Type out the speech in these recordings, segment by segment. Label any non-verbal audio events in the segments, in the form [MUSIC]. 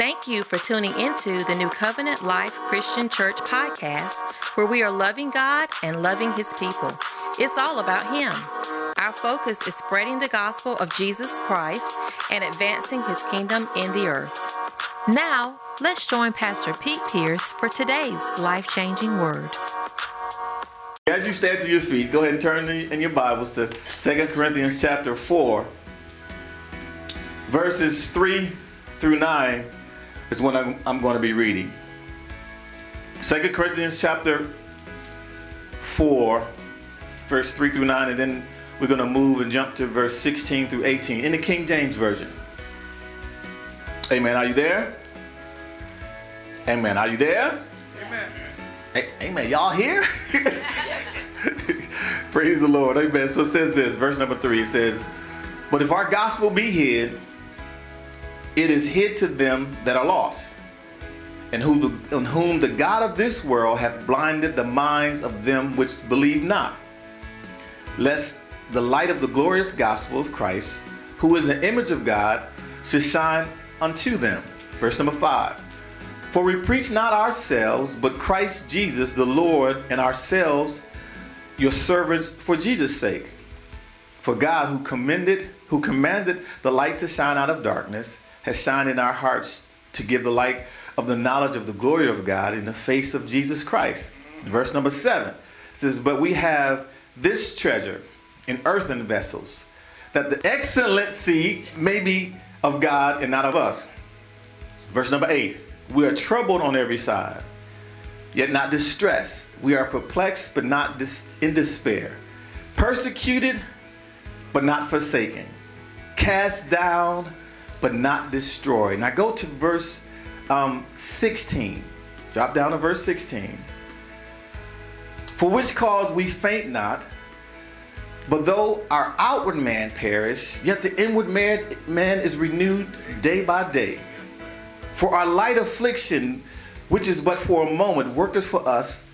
Thank you for tuning into the New Covenant Life Christian Church podcast, where we are loving God and loving His people. It's all about Him. Our focus is spreading the gospel of Jesus Christ and advancing His kingdom in the earth. Now, let's join Pastor Pete Pierce for today's life changing word. As you stand to your feet, go ahead and turn in your Bibles to 2 Corinthians chapter 4, verses 3 through 9 is what I'm, I'm going to be reading. 2 Corinthians chapter 4, verse 3 through 9, and then we're going to move and jump to verse 16 through 18 in the King James Version. Amen. Are you there? Amen. Are you there? Amen. Amen. Y'all here? [LAUGHS] Praise the Lord. Amen. So it says this, verse number 3, it says, But if our gospel be hid, it is hid to them that are lost, and whom, in whom the God of this world hath blinded the minds of them which believe not, lest the light of the glorious gospel of Christ, who is the image of God, should shine unto them. Verse number 5. For we preach not ourselves, but Christ Jesus the Lord, and ourselves your servants for Jesus' sake. For God who commended, who commanded the light to shine out of darkness, has shined in our hearts to give the light of the knowledge of the glory of God in the face of Jesus Christ. Verse number seven says, But we have this treasure in earthen vessels, that the excellency may be of God and not of us. Verse number eight, we are troubled on every side, yet not distressed. We are perplexed, but not dis- in despair. Persecuted, but not forsaken. Cast down, but not destroyed. Now go to verse um, 16. Drop down to verse 16. For which cause we faint not, but though our outward man perish, yet the inward man, man is renewed day by day. For our light affliction, which is but for a moment, worketh for us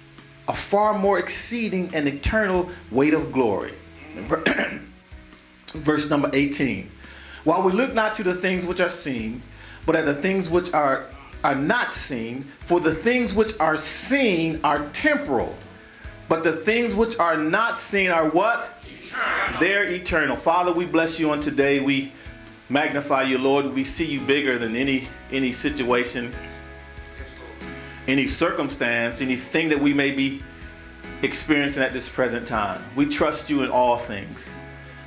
a far more exceeding and eternal weight of glory. [CLEARS THROAT] Verse number 18. While we look not to the things which are seen, but at the things which are, are not seen, for the things which are seen are temporal, but the things which are not seen are what? Eternal. They're eternal. Father, we bless you on today. We magnify you, Lord. We see you bigger than any any situation, any circumstance, anything that we may be experiencing at this present time. We trust you in all things.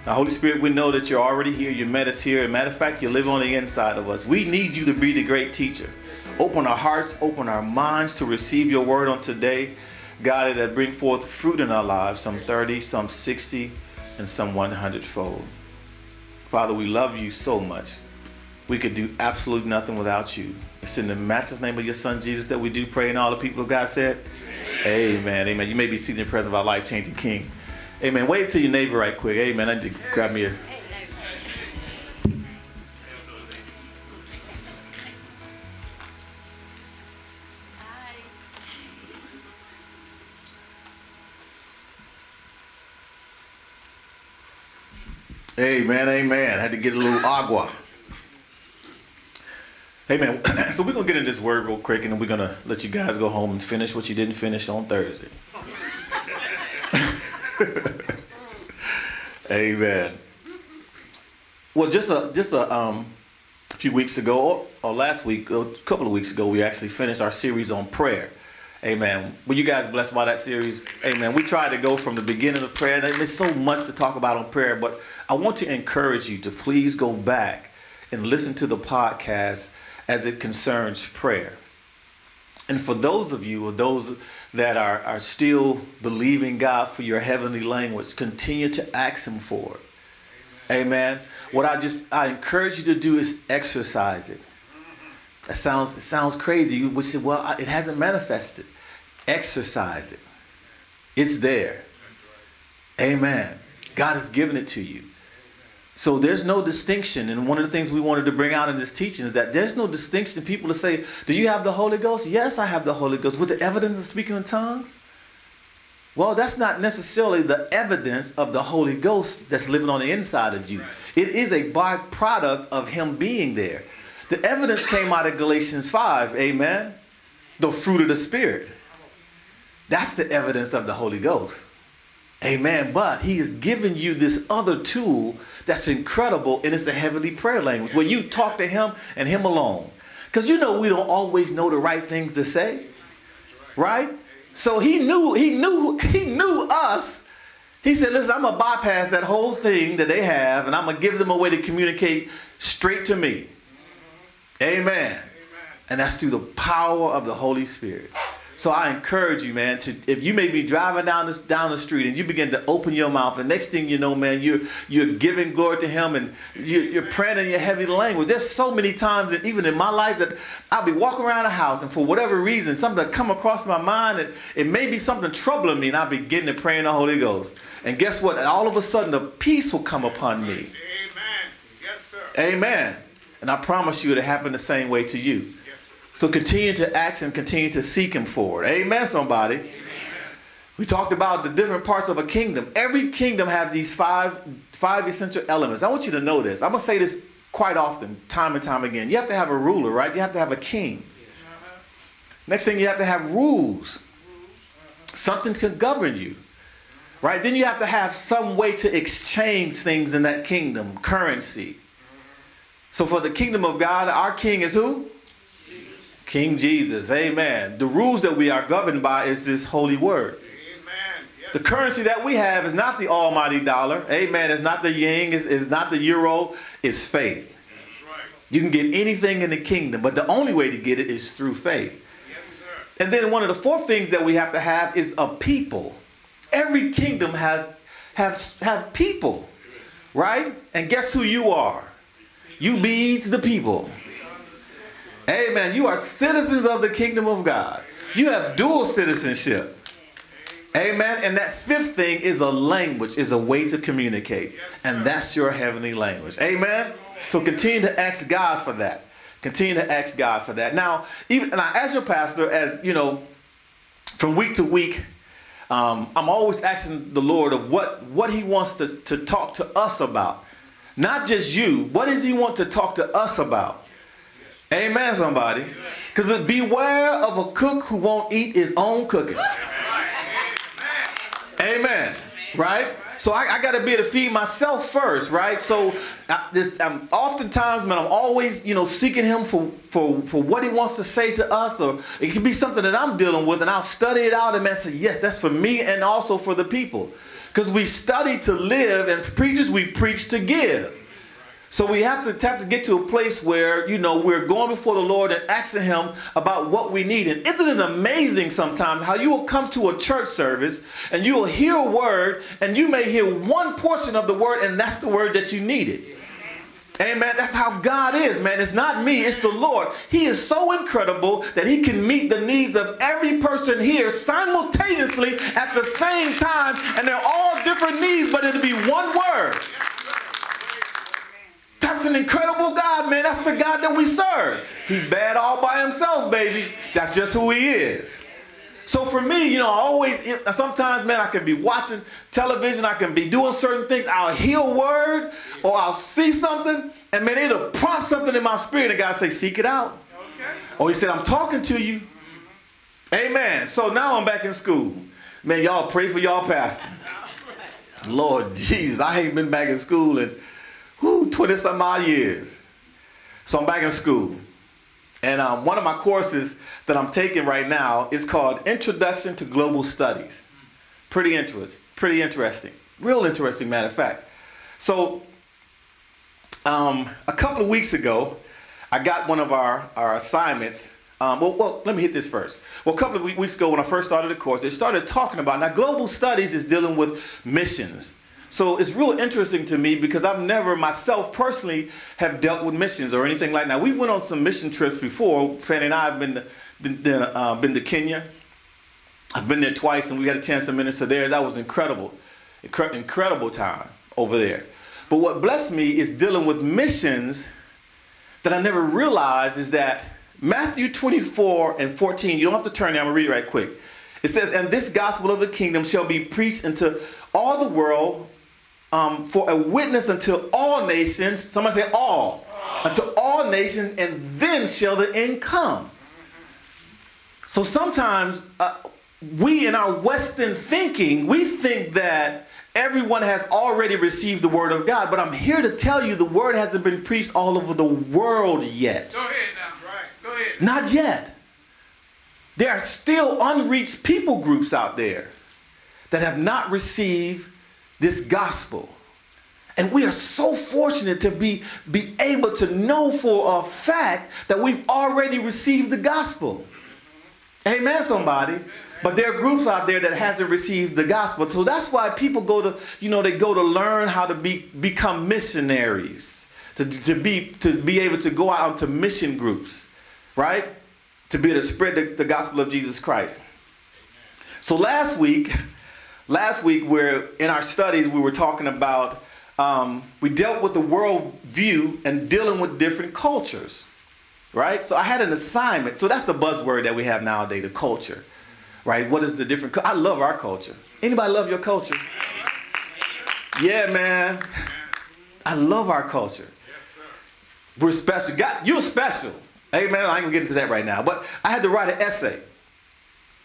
Now, Holy Spirit, we know that you're already here. You met us here. As matter of fact, you live on the inside of us. We need you to be the great teacher. Open our hearts, open our minds to receive your word on today. God, that bring forth fruit in our lives, some 30, some 60, and some 100 fold. Father, we love you so much. We could do absolutely nothing without you. It's in the matchless name of your son Jesus that we do pray, and all the people of God said, Amen. Amen. Amen. You may be seated in the presence of our life changing King. Amen. Wave to your neighbor right quick. Amen. I need to grab me a. Amen, amen. Had to get a little agua. Amen. [CLEARS THROAT] So we're gonna get into this word real quick, and then we're gonna let you guys go home and finish what you didn't finish on Thursday. [LAUGHS] Amen. Well, just a just a um, few weeks ago, or, or last week, a couple of weeks ago, we actually finished our series on prayer. Amen. Were you guys blessed by that series? Amen. We tried to go from the beginning of prayer. There's so much to talk about on prayer, but I want to encourage you to please go back and listen to the podcast as it concerns prayer. And for those of you or those that are, are still believing God for your heavenly language, continue to ask Him for it. Amen. Amen. What I just I encourage you to do is exercise it. That sounds it sounds crazy. You would say, well, it hasn't manifested. Exercise it. It's there. Amen. God has given it to you. So there's no distinction. And one of the things we wanted to bring out in this teaching is that there's no distinction. People to say, Do you have the Holy Ghost? Yes, I have the Holy Ghost. With the evidence of speaking in tongues? Well, that's not necessarily the evidence of the Holy Ghost that's living on the inside of you. It is a byproduct of Him being there. The evidence came out of Galatians 5, amen. The fruit of the Spirit. That's the evidence of the Holy Ghost. Amen. But he has given you this other tool that's incredible, and it's a heavenly prayer language where you talk to him and him alone. Because you know we don't always know the right things to say. Right? So he knew, he knew, he knew us. He said, listen, I'm gonna bypass that whole thing that they have, and I'm gonna give them a way to communicate straight to me. Amen. Amen. And that's through the power of the Holy Spirit. So I encourage you, man, to if you may be driving down the, down the street and you begin to open your mouth, and next thing you know, man, you're you're giving glory to Him and you're, you're praying in your heavy language. There's so many times even in my life that I'll be walking around the house, and for whatever reason, something will come across my mind, and it may be something troubling me, and I'll begin to pray in the Holy Ghost. And guess what? All of a sudden, the peace will come upon me. Amen. Yes, sir. Amen. And I promise you, it'll happen the same way to you. So continue to ask and continue to seek him for it. Amen, somebody. Amen. We talked about the different parts of a kingdom. Every kingdom has these five, five essential elements. I want you to know this. I'm going to say this quite often, time and time again. You have to have a ruler, right? You have to have a king. Next thing, you have to have rules. Something can govern you. Right? Then you have to have some way to exchange things in that kingdom, currency. So for the kingdom of God, our king is who? King Jesus. Amen. The rules that we are governed by is this holy word. Yes. The currency that we have is not the almighty dollar. Amen. It's not the yen. It's, it's not the euro. It's faith. Right. You can get anything in the kingdom, but the only way to get it is through faith. Yes, and then one of the fourth things that we have to have is a people. Every kingdom has have, have people, right? And guess who you are? You bees the people. Amen. You are citizens of the kingdom of God. You have dual citizenship. Amen. And that fifth thing is a language, is a way to communicate. And that's your heavenly language. Amen. So continue to ask God for that. Continue to ask God for that. Now, even now, as your pastor, as you know, from week to week, um, I'm always asking the Lord of what what He wants to, to talk to us about. Not just you. What does He want to talk to us about? Amen, somebody. Because beware of a cook who won't eat his own cooking. Amen. Right? So I, I got to be able to feed myself first, right? So I, this, I'm oftentimes, man, I'm always, you know, seeking Him for for for what He wants to say to us, or it could be something that I'm dealing with, and I'll study it out and man say, yes, that's for me and also for the people, because we study to live, and preachers we preach to give. So we have to have to get to a place where you know we're going before the Lord and asking Him about what we need. And isn't it amazing sometimes how you will come to a church service and you will hear a word and you may hear one portion of the word and that's the word that you needed. Amen. That's how God is, man. It's not me, it's the Lord. He is so incredible that He can meet the needs of every person here simultaneously at the same time, and they're all different needs, but it'll be one word. That's an incredible God, man. That's the God that we serve. He's bad all by himself, baby. That's just who he is. So for me, you know, I always, sometimes, man, I can be watching television, I can be doing certain things. I'll hear a word or I'll see something, and man, it'll prompt something in my spirit, and God say, seek it out. Okay. Or he said, I'm talking to you. Amen. So now I'm back in school. Man, y'all pray for y'all pastor. Lord Jesus, I ain't been back in school and whoo, 20 some odd years. So I'm back in school. And um, one of my courses that I'm taking right now is called Introduction to Global Studies. Pretty interest, pretty interesting. Real interesting, matter of fact. So um, a couple of weeks ago, I got one of our, our assignments. Um, well, well, let me hit this first. Well, a couple of weeks ago when I first started the course, they started talking about, now global studies is dealing with missions. So it's real interesting to me because I've never myself personally have dealt with missions or anything like that. We went on some mission trips before. Fanny and I have been to, uh, been to Kenya. I've been there twice and we got a chance to minister there. That was incredible. Incre- incredible time over there. But what blessed me is dealing with missions that I never realized is that Matthew 24 and 14, you don't have to turn there, I'm gonna read it right quick. It says, And this gospel of the kingdom shall be preached into all the world um, for a witness unto all nations. Somebody say all. all. unto all nations, and then shall the end come. So sometimes uh, we, in our Western thinking, we think that everyone has already received the word of God. But I'm here to tell you the word hasn't been preached all over the world yet. Go ahead now. Right. Go ahead. Not yet. There are still unreached people groups out there that have not received this gospel. And we are so fortunate to be, be able to know for a fact that we've already received the gospel. Amen, somebody. But there are groups out there that hasn't received the gospel. So that's why people go to, you know, they go to learn how to be become missionaries. To, to be to be able to go out into mission groups, right? To be able to spread the, the gospel of Jesus Christ. So last week, last week we're in our studies, we were talking about um, we dealt with the world view and dealing with different cultures, right? So I had an assignment. So that's the buzzword that we have nowadays, the culture, right? What is the different? I love our culture. Anybody love your culture? Yeah, man. I love our culture. We're special. God, you're special. Man, I ain't gonna get into that right now. But I had to write an essay.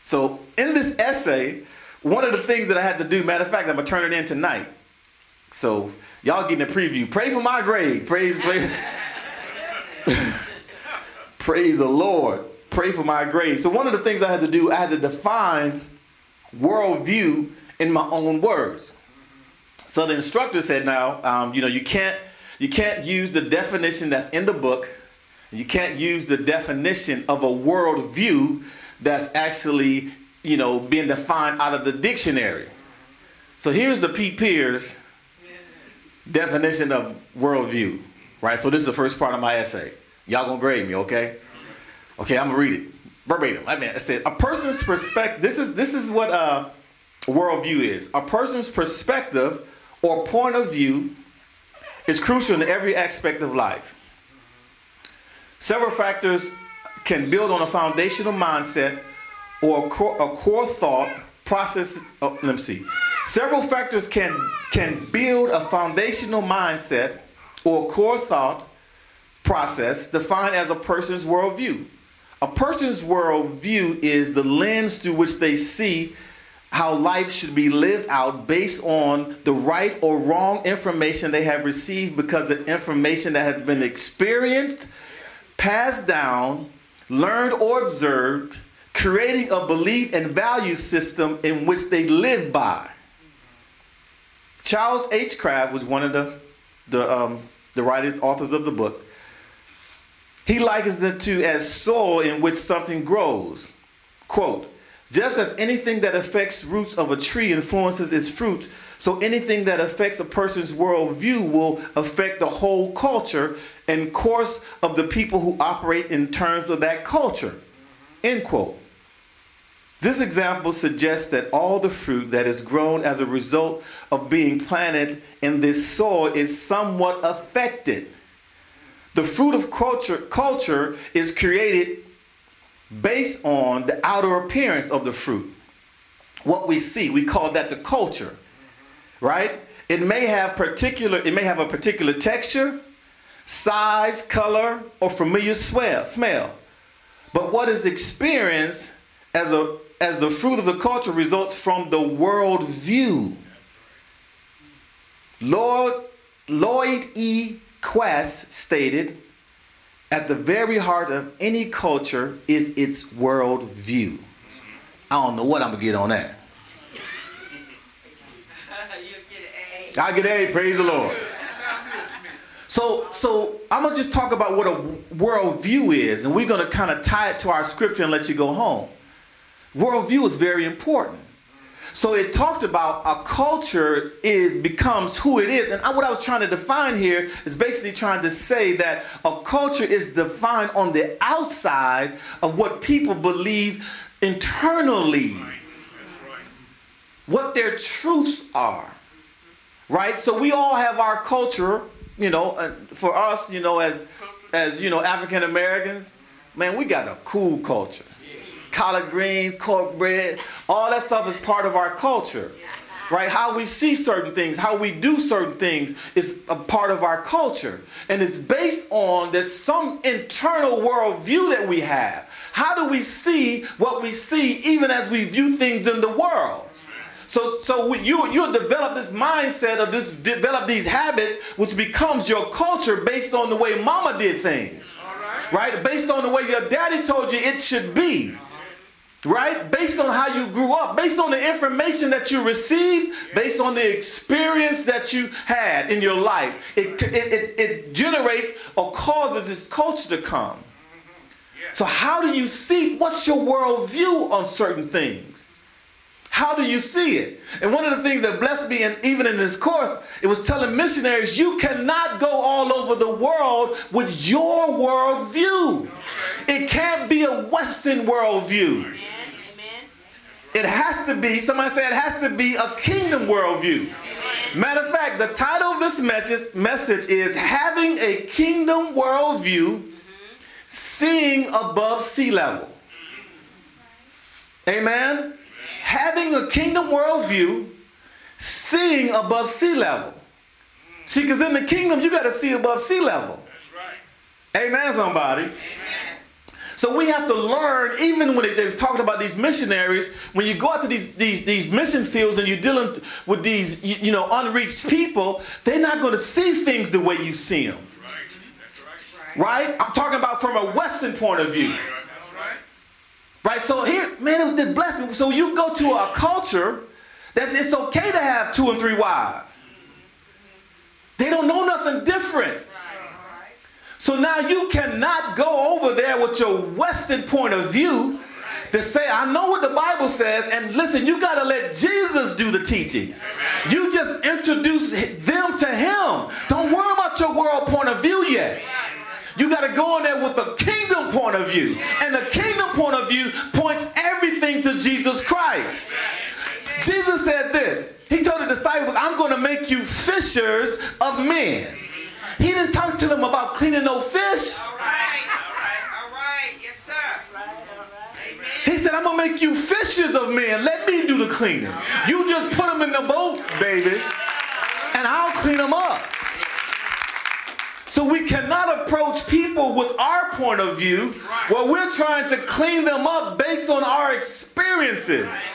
So in this essay, one of the things that I had to do, matter of fact, I'm gonna turn it in tonight. So y'all getting a preview. Pray for my grade. Praise, praise, [LAUGHS] praise the Lord. Pray for my grade. So one of the things I had to do, I had to define worldview in my own words. So the instructor said, now, um, you know, you can't you can't use the definition that's in the book. You can't use the definition of a worldview that's actually, you know, being defined out of the dictionary. So here's the Pete Pierce definition of worldview, right? So this is the first part of my essay. Y'all gonna grade me, okay? Okay, I'm gonna read it verbatim. I mean, I said a person's perspective. This is this is what uh, worldview is. A person's perspective or point of view is crucial in every aspect of life. Several factors can build on a foundational mindset or a core, a core thought process. Oh, let me see. Several factors can can build a foundational mindset or core thought process defined as a person's worldview. A person's worldview is the lens through which they see how life should be lived out based on the right or wrong information they have received because of information that has been experienced, passed down, learned or observed, creating a belief and value system in which they live by. Charles H. Kraft was one of the, the, um, the writers, authors of the book. He likens it to as soil in which something grows. Quote, just as anything that affects roots of a tree influences its fruit, so anything that affects a person's worldview will affect the whole culture and course of the people who operate in terms of that culture. End quote. This example suggests that all the fruit that is grown as a result of being planted in this soil is somewhat affected. The fruit of culture, culture is created based on the outer appearance of the fruit. What we see, we call that the culture, right? It may have particular, it may have a particular texture, size, color, or familiar smell. smell. But what is experienced as a as the fruit of the culture results from the world view. Lord Lloyd E. Kwast stated, at the very heart of any culture is its world view. I don't know what I'm gonna get on that. I get A. I get A, praise the Lord. So, so I'm gonna just talk about what a world view is, and we're gonna kind of tie it to our scripture and let you go home. Worldview is very important. So it talked about a culture is becomes who it is. And what I was trying to define here is basically trying to say that a culture is defined on the outside of what people believe internally. What their truths are. Right? So we all have our culture, you know, uh, for us, you know, as as you know, African Americans, man, we got a cool culture collard greens, cornbread, all that stuff is part of our culture. right? How we see certain things, how we do certain things is a part of our culture. And it's based on there's some internal worldview that we have. How do we see what we see even as we view things in the world? So, so you you develop this mindset of this develop these habits, which becomes your culture based on the way Mama did things, right? Based on the way your daddy told you it should be, right? Based on how you grew up, based on the information that you received, based on the experience that you had in your life, it it, it, it generates or causes this culture to come. So how do you see? What's your worldview on certain things? How do you see it? And one of the things that blessed me, and even in this course, it was telling missionaries, you cannot go all over the world with your worldview. It can't be a Western worldview. It has to be, somebody said it has to be a kingdom worldview. Matter of fact, the title of this message, message is Having a Kingdom Worldview, Seeing Above Sea Level. Amen? having a kingdom worldview, seeing above sea level. See, because in the kingdom, you got to see above sea level. Right. Amen, somebody. So we have to learn, even when they're talking about these missionaries, when you go out to these, these, these mission fields and you're dealing with these, you, know, unreached people, they're not going to see things the way you see them. Right? right? I'm talking about from a Western point of view. Right? So here, man, it blessed me. So you go to a culture that it's okay to have two and three wives. They don't know nothing different. So now you cannot go over there with your Western point of view to say, I know what the Bible says, and listen, you got to let Jesus do the teaching. You just introduce them to Him. Don't worry about your world point of view yet. You got to go in there with a kingdom point of view. And the kingdom point of view points everything to Jesus Christ. Jesus said this. He told the disciples, I'm going to make you fishers of men. He didn't talk to them about cleaning no fish. All right, all right, all right. Yes, sir. All right, all right. Amen. He said, I'm going to make you fishers of men. Let me do the cleaning. You just put them in the boat, baby, and I'll clean them up. So we cannot approach people with our point of view where we're trying to clean them up based on our experiences.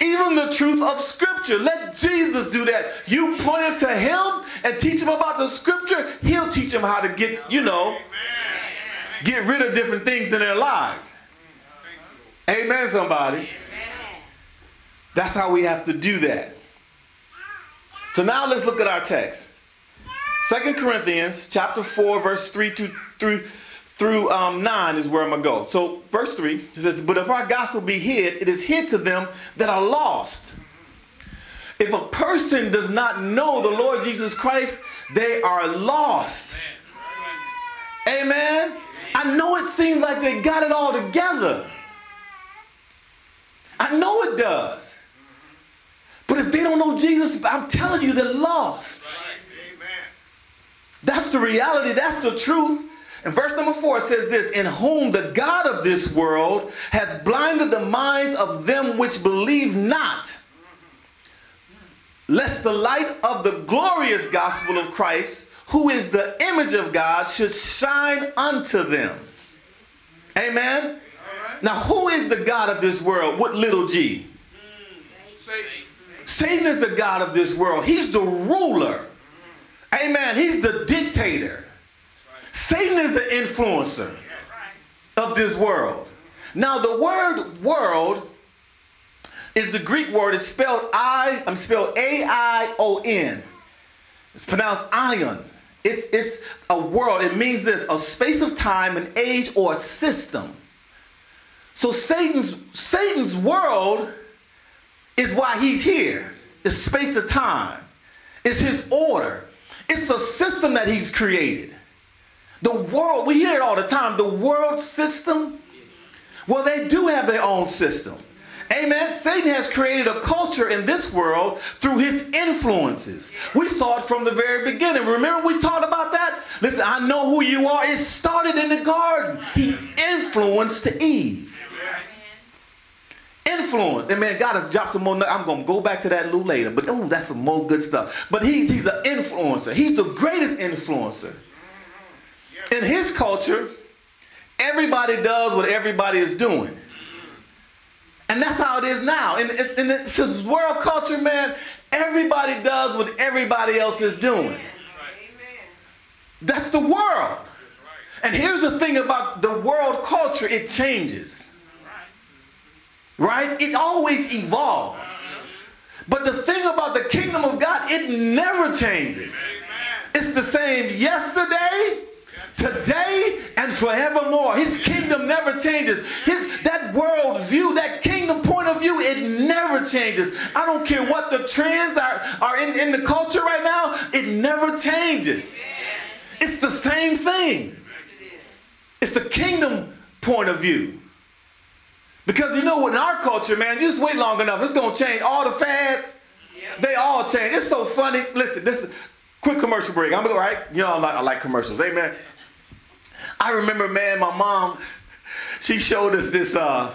Even the truth of Scripture. Let Jesus do that. You point it to Him and teach Him about the Scripture. He'll teach them how to get, you know, get rid of different things in their lives. Amen, somebody. That's how we have to do that. So now let's look at our text. Second Corinthians chapter 4, verse 3 to, through, through um, 9 is where I'm going to go. So, verse 3 says, But if our gospel be hid, it is hid to them that are lost. If a person does not know the Lord Jesus Christ, they are lost. Amen. I know it seems like they got it all together. I know it does. But if they don't know Jesus, I'm telling you, they're lost. That's the reality. That's the truth. And verse number four says this In whom the God of this world hath blinded the minds of them which believe not, lest the light of the glorious gospel of Christ, who is the image of God, should shine unto them. Amen. Now, who is the God of this world? What little g? Satan. Satan is the God of this world. He's the ruler. Amen. He's the dictator. Satan is the influencer of this world. Now, the word world is the Greek word. It's spelled I, I'm spelled A-I-O-N. It's pronounced ion. It's, it's a world. It means this, a space of time, an age, or a system. So Satan's, Satan's world is why he's here. It's space of time. It's his order. It's a system that he's created. The world, we hear it all the time, the world system. Well, they do have their own system. Amen. Satan has created a culture in this world through his influences. We saw it from the very beginning. Remember we talked about that? Listen, I know who you are. It started in the garden. He influenced Eve influence. And man, God has dropped some more. I'm gonna go back to that a little later, but oh, that's some more good stuff. But he's he's an influencer. He's the greatest influencer. In his culture, everybody does what everybody is doing. And that's how it is now. In, in, in this world culture, man, everybody does what everybody else is doing. That's the world. And here's the thing about the world culture it changes. Right? It always evolves. But the thing about the kingdom of God, it never changes. It's the same yesterday, today, and forevermore. His kingdom never changes. His, that world view, that kingdom point of view, it never changes. I don't care what the trends are, are in, in the culture right now, it never changes. It's the same thing. It's the kingdom point of view. Because you know what, in our culture, man, you just wait long enough, it's gonna change. All the fads, they all change. It's so funny. Listen, this is quick commercial break. I'm all right. You know, I like, I like commercials. Amen. I remember, man, my mom, she showed us this uh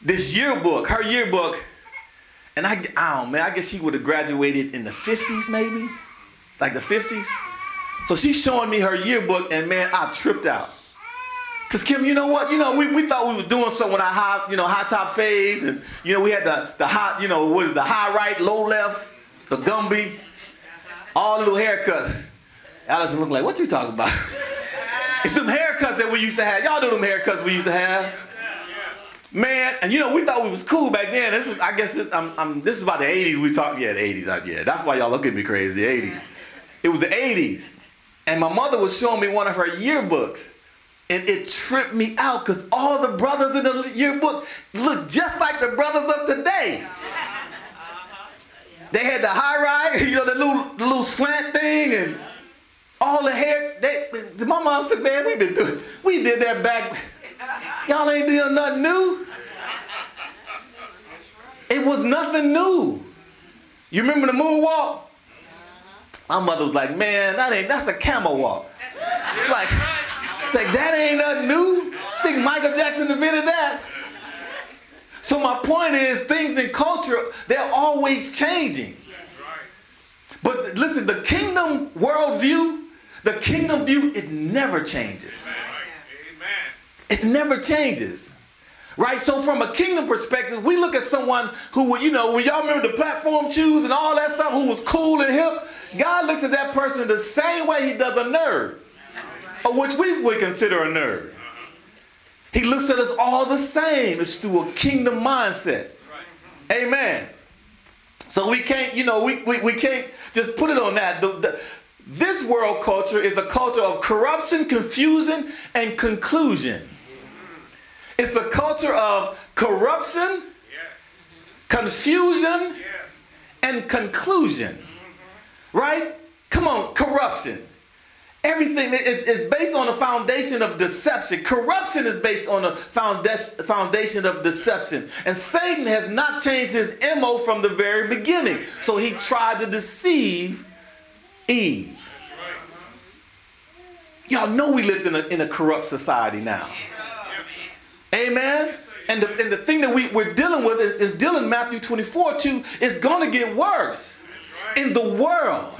this yearbook, her yearbook, and I, I don't man, I guess she would have graduated in the 50s, maybe, like the 50s. So she's showing me her yearbook, and man, I tripped out. Cause Kim, you know what? You know, we, we thought we was doing something with our high, you know, high top phase, and you know, we had the the high, you know, what is the high right, low left, the Gumby, all the little haircuts. Allison looked like, what you talking about? [LAUGHS] it's them haircuts that we used to have. Y'all know them haircuts we used to have. Man, and you know, we thought we was cool back then. This is, I guess, this, I'm, I'm, this is about the 80s. We talk, yeah, the 80s. Yeah, that's why y'all look at me crazy. The 80s. It was the 80s, and my mother was showing me one of her yearbooks. And it tripped me out because all the brothers in the yearbook look just like the brothers of today. They had the high ride, [LAUGHS] you know, the little, little slant thing, and all the hair. They, my mom said, "Man, we been doing, we did that back. Y'all ain't doing nothing new. It was nothing new. You remember the moonwalk? My mother was like, "Man, that ain't that's the camel walk." It's like. It's like, that ain't nothing new. I think Michael Jackson invented that. So my point is, things in culture, they're always changing. But listen, the kingdom worldview, the kingdom view, it never changes. It never changes. Right? So from a kingdom perspective, we look at someone who would, you know, when y'all remember the platform shoes and all that stuff, who was cool and hip, God looks at that person the same way he does a nerd Uh, which we would consider a nerd. He looks at us all the same. It's through a kingdom mindset. Amen. So we can't, you know, we, we, we can't just put it on that. The, the, this world culture is a culture of corruption, confusion, and conclusion. It's a culture of corruption, confusion, and conclusion. Right? Come on, corruption. Everything is, is based on a foundation of deception. Corruption is based on a foundation of deception. And Satan has not changed his MO from the very beginning. So he tried to deceive Eve. Y'all know we live in a, in a corrupt society now. Amen? And the, and the thing that we, we're dealing with is, is dealing Matthew 24 2 is going to get worse in the world.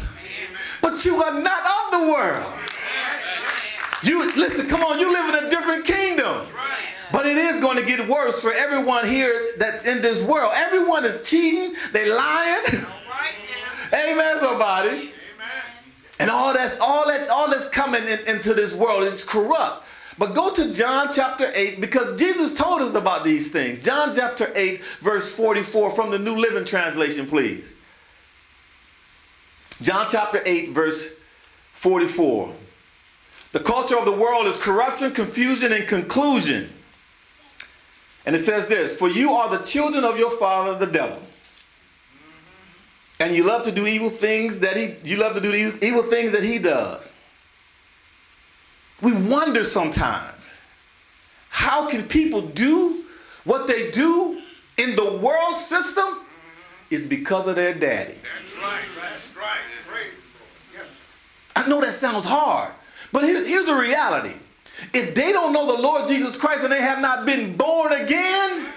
But you are not of the world. You listen, come on, you live in a different kingdom. But it is going to get worse for everyone here that's in this world. Everyone is cheating, they lying. [LAUGHS] Amen, somebody. And all that's all that all that's coming in, into this world is corrupt. But go to John chapter 8 because Jesus told us about these things. John chapter 8, verse 44 from the New Living Translation, please. John chapter 8, verse 44. The culture of the world is corruption, confusion, and conclusion. And it says this For you are the children of your father, the devil. And you love to do evil things that he you love to do evil things that he does. We wonder sometimes how can people do what they do in the world system is because of their daddy. That's right. That's right. I know that sounds hard, but here, here's the reality. If they don't know the Lord Jesus Christ and they have not been born again,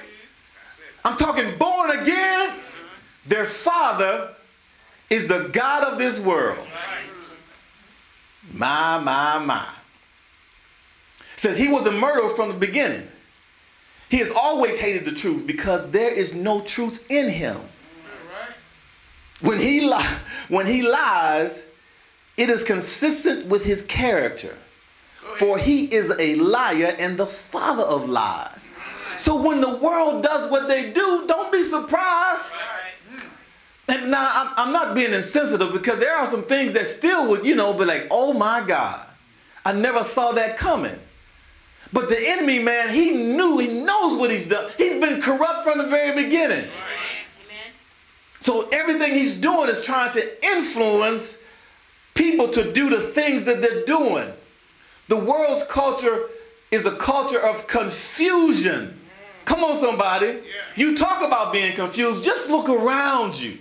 I'm talking born again. Their father is the God of this world. My, my, my. Says he was a murderer from the beginning. He has always hated the truth because there is no truth in him. When he, li- when he lies, it is consistent with his character. For he is a liar and the father of lies. So when the world does what they do, don't be surprised. And now I'm, I'm not being insensitive because there are some things that still would, you know, be like, oh my God, I never saw that coming. But the enemy, man, he knew, he knows what he's done. He's been corrupt from the very beginning. So everything he's doing is trying to influence people to do the things that they're doing. The world's culture is a culture of confusion. Come on, somebody. You talk about being confused, just look around you.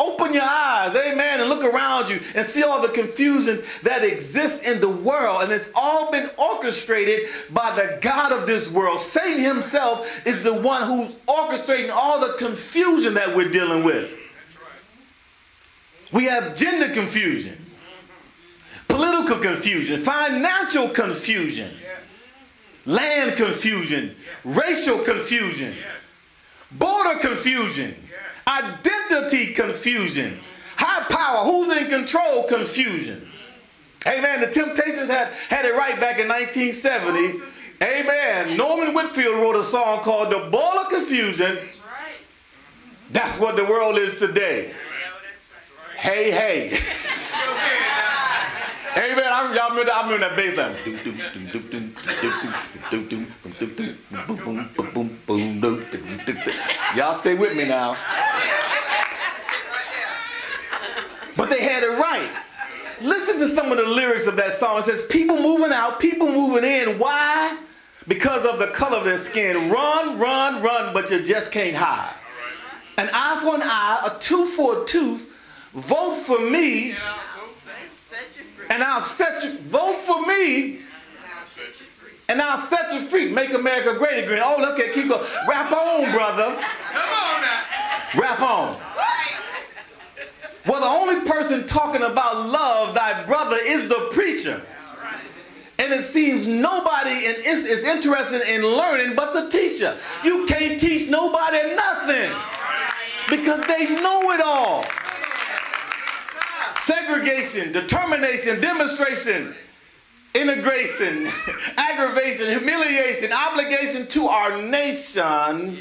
Open your eyes, amen, and look around you and see all the confusion that exists in the world. And it's all been orchestrated by the God of this world. Satan himself is the one who's orchestrating all the confusion that we're dealing with. We have gender confusion, political confusion, financial confusion, land confusion, racial confusion, border confusion Identity confusion. High power, who's in control confusion. Amen. The Temptations had, had it right back in 1970. Amen. Norman Whitfield wrote a song called The Ball of Confusion. That's what the world is today. Hey, hey. Amen. I, y'all remember, I remember that bass line. Y'all stay with me now. But they had it right. Listen to some of the lyrics of that song. It says, People moving out, people moving in. Why? Because of the color of their skin. Run, run, run, but you just can't hide. An eye for an eye, a tooth for a tooth. Vote for me, and I'll set you. Vote for me, and I'll set you free. Make America great again. Oh, look at keep going. Rap on, brother. Come on now. Rap on. Well, the only person talking about love, thy brother, is the preacher. And it seems nobody is, is interested in learning but the teacher. You can't teach nobody nothing because they know it all. Segregation, determination, demonstration, integration, [LAUGHS] aggravation, humiliation, obligation to our nation,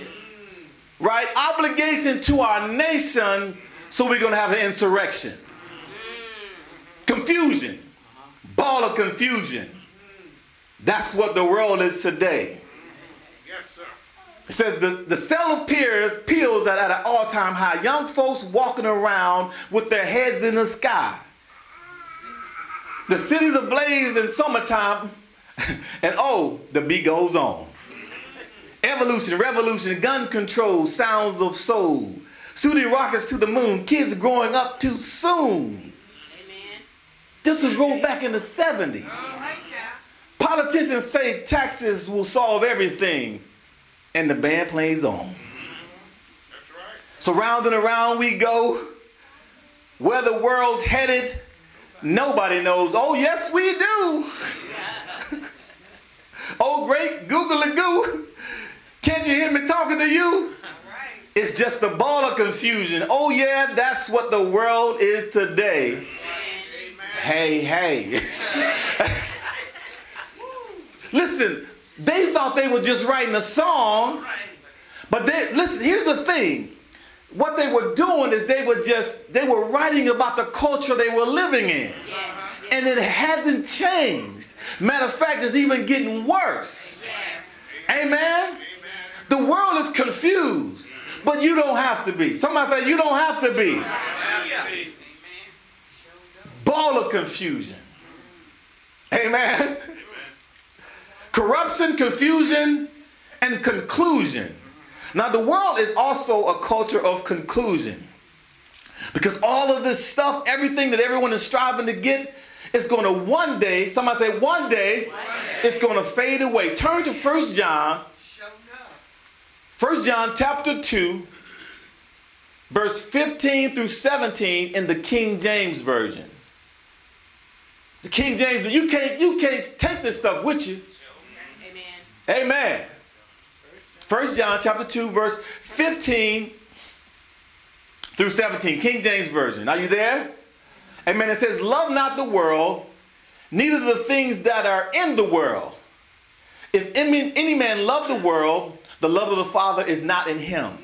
right? Obligation to our nation so we're going to have an insurrection. Confusion. Ball of confusion. That's what the world is today. It says the, the sale of peers, pills are at an all-time high. Young folks walking around with their heads in the sky. The city's ablaze in summertime, [LAUGHS] and oh, the beat goes on. Evolution, revolution, gun control, sounds of soul. Shooting rockets to the moon, kids growing up too soon. This was rolled back in the 70s. Politicians say taxes will solve everything, and the band plays on. Right. So round and around we go. Where the world's headed, nobody knows. Oh, yes, we do. [LAUGHS] oh, great googly goo. Can't you hear me talking to you? It's just a ball of confusion. Oh, yeah, that's what the world is today. Hey, hey. [LAUGHS] Listen, they thought they were just writing a song, but they listen, here's the thing. What they were doing is they were just they were writing about the culture they were living in. Uh-huh. And it hasn't changed. Matter of fact, it's even getting worse. Amen. The world is confused, but you don't have to be. Somebody say you don't have to be. Ball of confusion. Amen. Corruption, confusion, and conclusion. Now, the world is also a culture of conclusion. Because all of this stuff, everything that everyone is striving to get, is going to one day, somebody say one day, it's going to fade away. Turn to 1 John, 1 John chapter 2, verse 15 through 17 in the King James Version. The King James, you can't you can't take this stuff with you. Amen. 1 John chapter 2, verse 15 through 17. King James Version. Are you there? Amen. It says, Love not the world, neither the things that are in the world. If any man love the world, the love of the Father is not in him.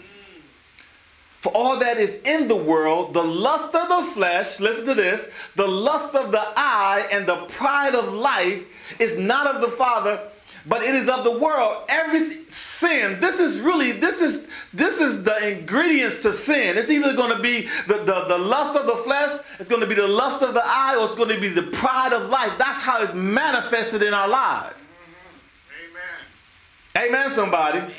For all that is in the world, the lust of the flesh, listen to this, the lust of the eye and the pride of life is not of the Father, but it is of the world. Every sin, this is really, this is this is the ingredients to sin. It's either going to be the, the, the lust of the flesh, it's going to be the lust of the eye, or it's going to be the pride of life. That's how it's manifested in our lives. Amen. Amen, somebody. Amen.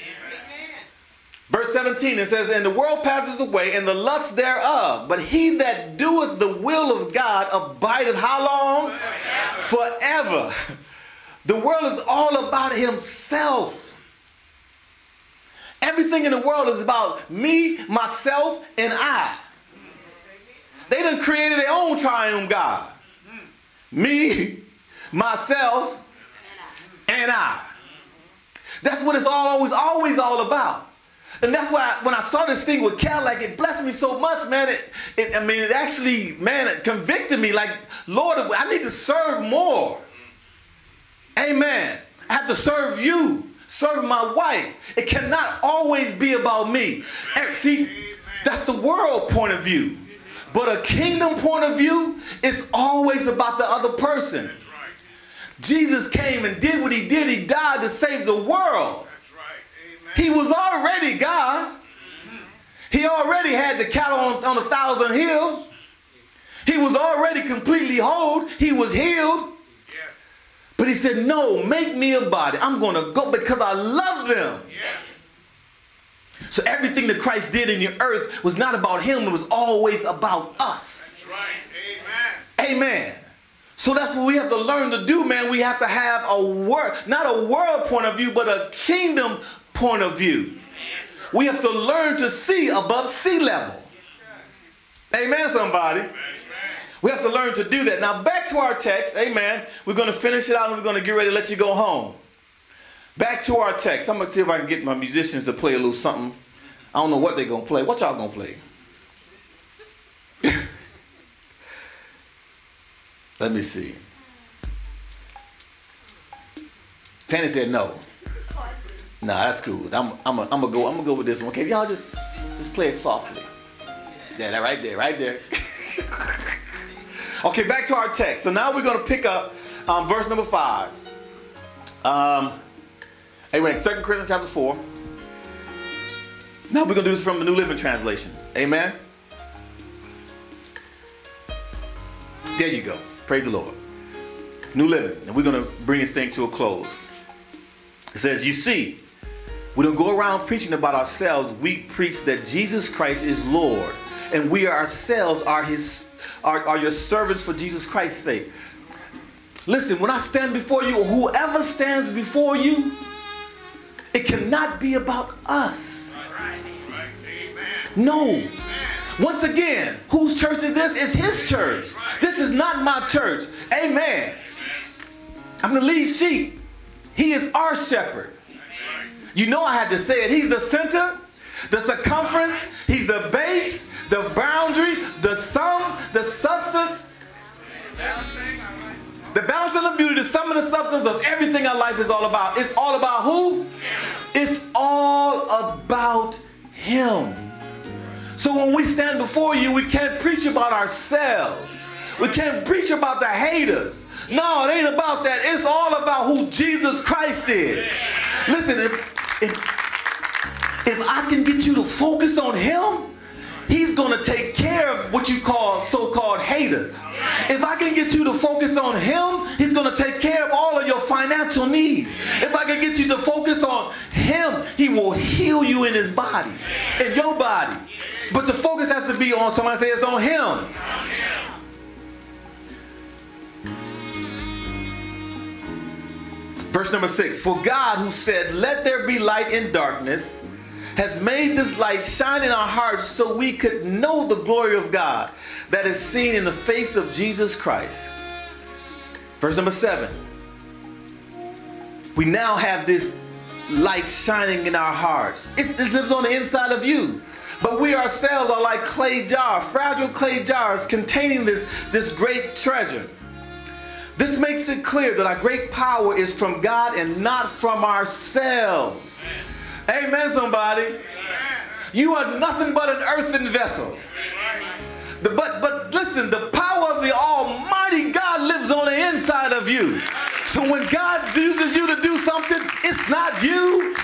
Verse 17, it says, And the world passes away, and the lust thereof. But he that doeth the will of God abideth how long? Forever. [LAUGHS] The world is all about himself. Everything in the world is about me, myself, and I. They done created their own triune God. Me, myself, and I. That's what it's all always, always all about. And that's why when I saw this thing with Cadillac, it blessed me so much, man. It, it, I mean, it actually, man, it convicted me. Like, Lord, I need to serve more. Amen. I have to serve you, serve my wife. It cannot always be about me. See, that's the world point of view. But a kingdom point of view is always about the other person. Jesus came and did what he did. He died to save the world. He was already God. He already had the cattle on, on a thousand hills. He was already completely whole. He was healed. But he said, No, make me a body. I'm going to go because I love them. Yes. So everything that Christ did in the earth was not about him, it was always about us. That's right. Amen. Amen. So that's what we have to learn to do, man. We have to have a word, not a world point of view, but a kingdom point of view. We have to learn to see above sea level. Amen, somebody. Amen. We have to learn to do that. Now, back to our text. Amen. We're going to finish it out and we're going to get ready to let you go home. Back to our text. I'm going to see if I can get my musicians to play a little something. I don't know what they're going to play. What y'all going to play? [LAUGHS] let me see. Fanny said no. Nah, that's cool. I'm, I'm, I'm gonna go. I'm gonna go with this one. Okay, y'all just just play it softly. Yeah, that right there, right there. [LAUGHS] okay, back to our text. So now we're gonna pick up um, verse number five. Um, amen. Second Corinthians chapter four. Now we're gonna do this from the New Living Translation. Amen. There you go. Praise the Lord. New Living, and we're gonna bring this thing to a close. It says, You see, we don't go around preaching about ourselves. We preach that Jesus Christ is Lord, and we ourselves are His, are, are your servants for Jesus Christ's sake. Listen, when I stand before you, whoever stands before you, it cannot be about us. No. Once again, whose church is this? It's his church. This is not my church. Amen. I'm the lead sheep. He is our shepherd. You know I had to say it. He's the center, the circumference, he's the base, the boundary, and the beauty, the sum and the substance of everything our life is all about. It's all about who? It's all about him. So when we stand before you, we can't preach about ourselves. We can't preach about the haters. No, it ain't about that. It's all about who Jesus Christ is. Listen, if, if, if I can get you to focus on him, he's going to take care of what you call so-called haters. If I can get you to focus on him, he's going to take care of all of your financial needs. If I can get you to focus on him, he will heal you in his body, in your body. But the focus has to be on, somebody say it's on him. Verse number six For God, who said, Let there be light in darkness, has made this light shine in our hearts so we could know the glory of God that is seen in the face of Jesus Christ. Verse number seven. We now have this light shining in our hearts. It's, it lives on the inside of you. But we ourselves are like clay jars, fragile clay jars containing this, this great treasure. This makes it clear that our great power is from God and not from ourselves. Amen, somebody. You are nothing but an earthen vessel. The, but, but listen, the power of the Almighty God lives on the inside of you. So when God uses you to do something, it's not you.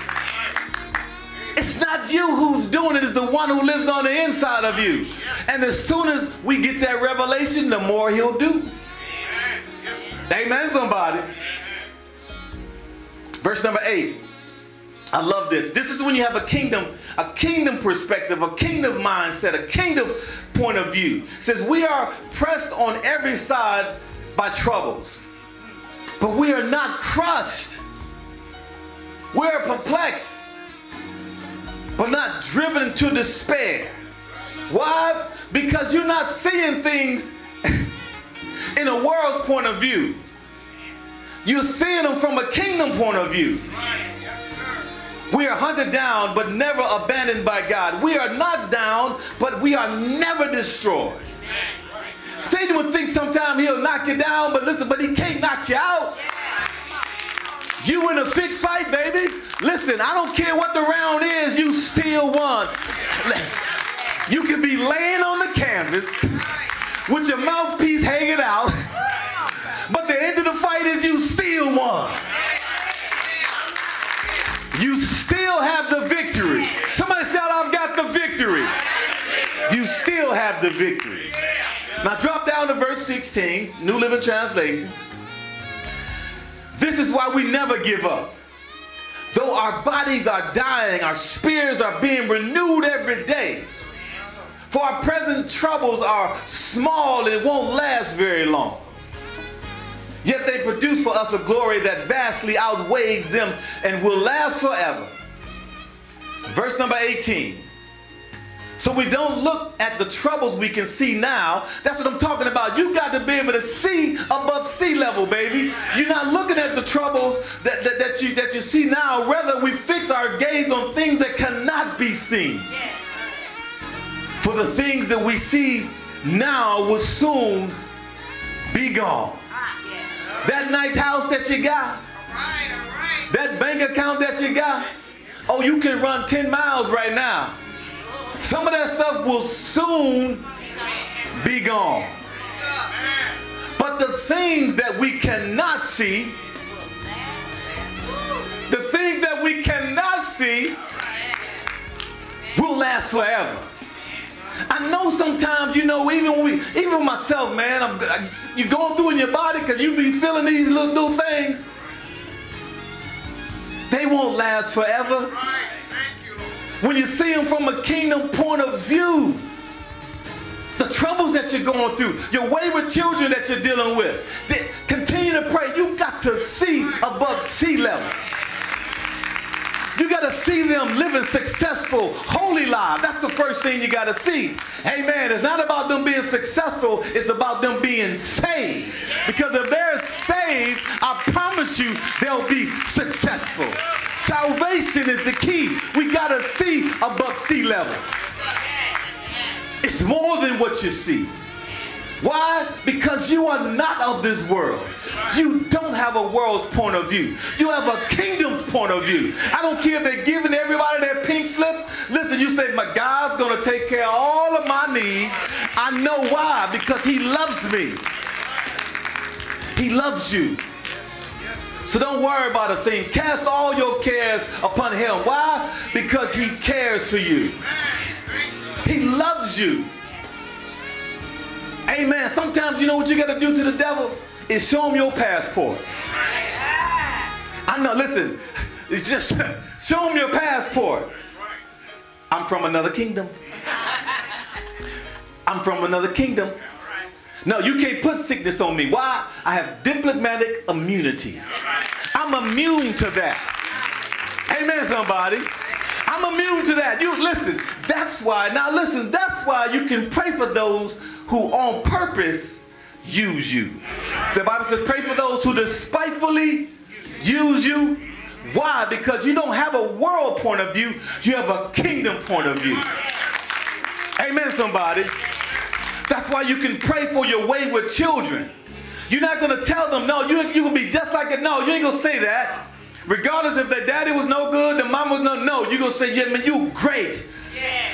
It's not you who's doing it, it's the one who lives on the inside of you. And as soon as we get that revelation, the more he'll do. Amen, somebody. Verse number eight. I love this. This is when you have a kingdom, a kingdom perspective, a kingdom mindset, a kingdom point of view. It says we are pressed on every side by troubles, but we are not crushed. We're perplexed, but not driven to despair. Why? Because you're not seeing things [LAUGHS] in a world's point of view. You're seeing them from a kingdom point of view. We are hunted down, but never abandoned by God. We are not down, but we are never destroyed. Satan would think sometime he'll knock you down, but listen, but he can't knock you out. You in a fixed fight, baby. Listen, I don't care what the round is, you still won. You can be laying on the canvas with your mouthpiece hanging out, but the end of the fight is you still won. You still have the victory. Somebody shout, I've got the victory. You still have the victory. Now drop down to verse 16, New Living Translation. This is why we never give up. Though our bodies are dying, our spirits are being renewed every day. For our present troubles are small and won't last very long. Yet they produce for us a glory that vastly outweighs them and will last forever. Verse number 18. So we don't look at the troubles we can see now. That's what I'm talking about. You got to be able to see above sea level, baby. You're not looking at the troubles that, that, that you that you see now. Rather, we fix our gaze on things that cannot be seen. For the things that we see now will soon be gone. That nice house that you got. That bank account that you got. Oh, you can run 10 miles right now. Some of that stuff will soon be gone. But the things that we cannot see, the things that we cannot see will last forever. I know sometimes, you know, even we, even myself, man, I'm, you're going through in your body because you be feeling these little, little things. They won't last forever. When you see them from a kingdom point of view, the troubles that you're going through, your wayward children that you're dealing with, continue to pray. You got to see above sea level. You got to see them living successful, holy lives. That's the first thing you got to see. Hey, Amen. It's not about them being successful, it's about them being saved. Because if they're saved, I promise you they'll be successful. Salvation is the key. We got to see above sea level. It's more than what you see. Why? Because you are not of this world. You don't have a world's point of view. You have a kingdom's point of view. I don't care if they're giving everybody their pink slip. Listen, you say, my God's going to take care of all of my needs. I know why. Because he loves me. He loves you. So don't worry about a thing. Cast all your cares upon him. Why? Because he cares for you. He loves you. Amen. Sometimes you know what you got to do to the devil is show him your passport. I know. Listen, [LAUGHS] it's just [LAUGHS] show him your passport. I'm from another kingdom. [LAUGHS] I'm from another kingdom. No, you can't put sickness on me. Why? I have diplomatic immunity. I'm immune to that. Amen, somebody. I'm immune to that. You listen, that's why. Now listen, that's why you can pray for those who on purpose use you. The Bible says pray for those who despitefully use you. Why? Because you don't have a world point of view, you have a kingdom point of view. Amen, somebody. That's why you can pray for your wayward children. You're not going to tell them, no, you, going to be just like it. No, you ain't going to say that. Regardless if their daddy was no good, the mom was no, no, you're going to say, yeah, man, you great.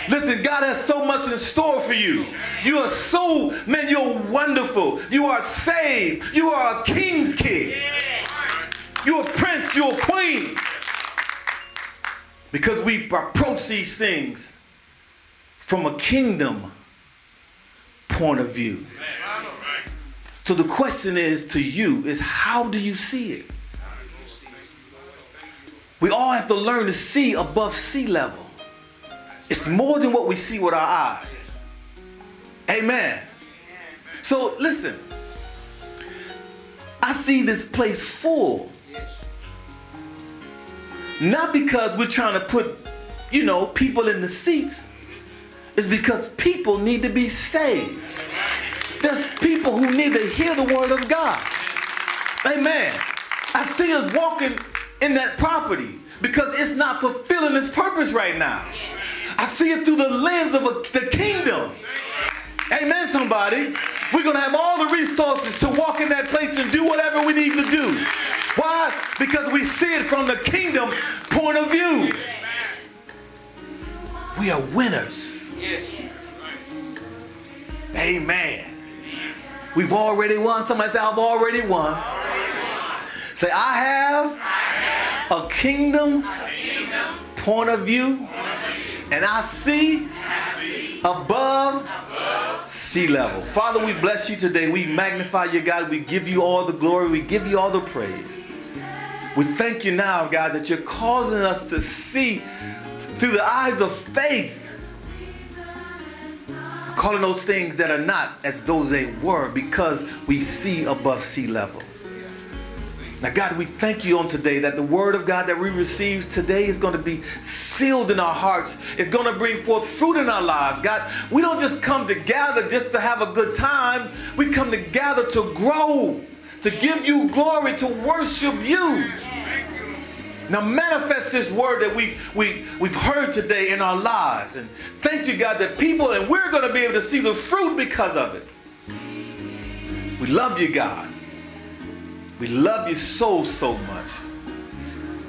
Listen, God has so much in store for you. You are so, man, you're wonderful. You are saved. You are a king's kid. You're a prince. You're a queen. Because we approach these things from a kingdom point of view. So the question is to you is how do you see it? We all have to learn to see above sea level. It's more than what we see with our eyes. Amen. So listen, I see this place full. Not because we're trying to put, you know, people in the seats. It's because people need to be saved. There's people who need to hear the word of God. Amen. I see us walking in that property because it's not fulfilling its purpose right now. I see it through the lens of a, the kingdom. Amen, somebody. We're going to have all the resources to walk in that place and do whatever we need to do. Why? Because we see it from the kingdom point of view. We are winners. Amen. We've already won. Somebody say, I've already won. Say, I have, a, kingdom point of view, and I see, above, sea level. Father, we bless you today. We magnify you, God. We give you all the glory. We give you all the praise. We thank you now, God, that you're causing us to see through the eyes of faith calling those things that are not as though they were because we see above sea level. Now, God, we thank you on today that the word of God that we receive today is going to be sealed in our hearts. It's going to bring forth fruit in our lives. God, we don't just come together just to have a good time. We come together to grow, to give you glory, to worship you. Now manifest this word that we, we, we've heard today in our lives. And thank you, God, that people, and we're going to be able to see the fruit because of it. We love you, God. We love you so, so much.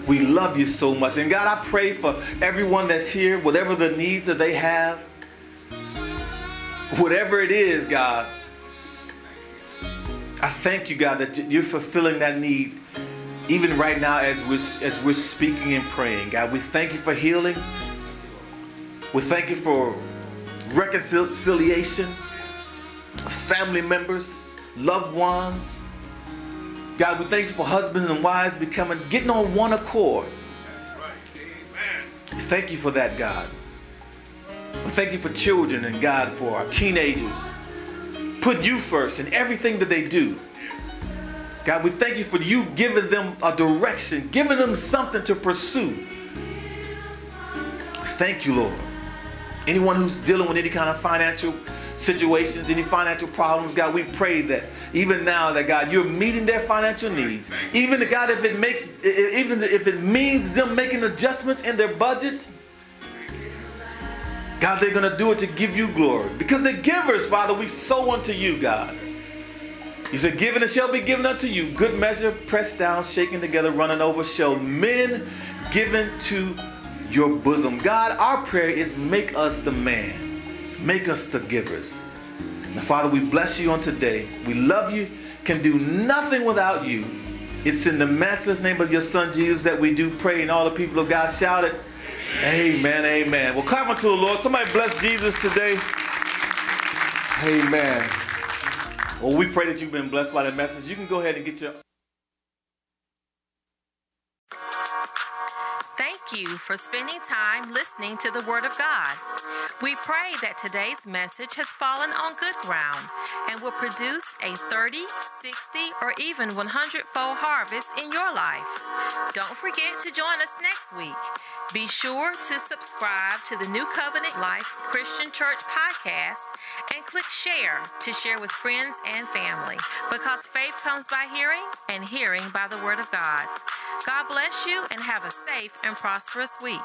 We love you so much. And God, I pray for everyone that's here, whatever the needs that they have, whatever it is, God, I thank you, God, that you're fulfilling that need even right now as we're, as we're speaking and praying. God, we thank you for healing. We thank you for reconciliation, family members, loved ones. God, we thank you for husbands and wives becoming, getting on one accord. Right. Thank you for that, God. Thank you for children and God for our teenagers. Put you first in everything that they do. God, we thank you for you giving them a direction, giving them something to pursue. Thank you, Lord. Anyone who's dealing with any kind of financial situations, any financial problems, God, we pray that even now that God, you're meeting their financial needs. Even God, if it makes, even if it means them making adjustments in their budgets, God, they're going to do it to give you glory. Because they're givers, Father, we sow unto you, God. He said, Given it shall be given unto you. Good measure, pressed down, shaken together, running over, shall men given to your bosom. God, our prayer is make us the man. Make us the givers. Now, Father, we bless you on today. We love you, can do nothing without you. It's in the matchless name of your son Jesus that we do pray, and all the people of God shouted, Amen, amen. Well, clap unto the Lord. Somebody bless Jesus today. Amen. Well, we pray that you've been blessed by the message. You can go ahead and get your you for spending time listening to the Word of God. We pray that today's message has fallen on good ground and will produce a 30, 60, or even 100 fold harvest in your life. Don't forget to join us next week. Be sure to subscribe to the New Covenant Life Christian Church podcast and click share to share with friends and family because faith comes by hearing and hearing by the Word of God. God bless you and have a safe and prosperous week.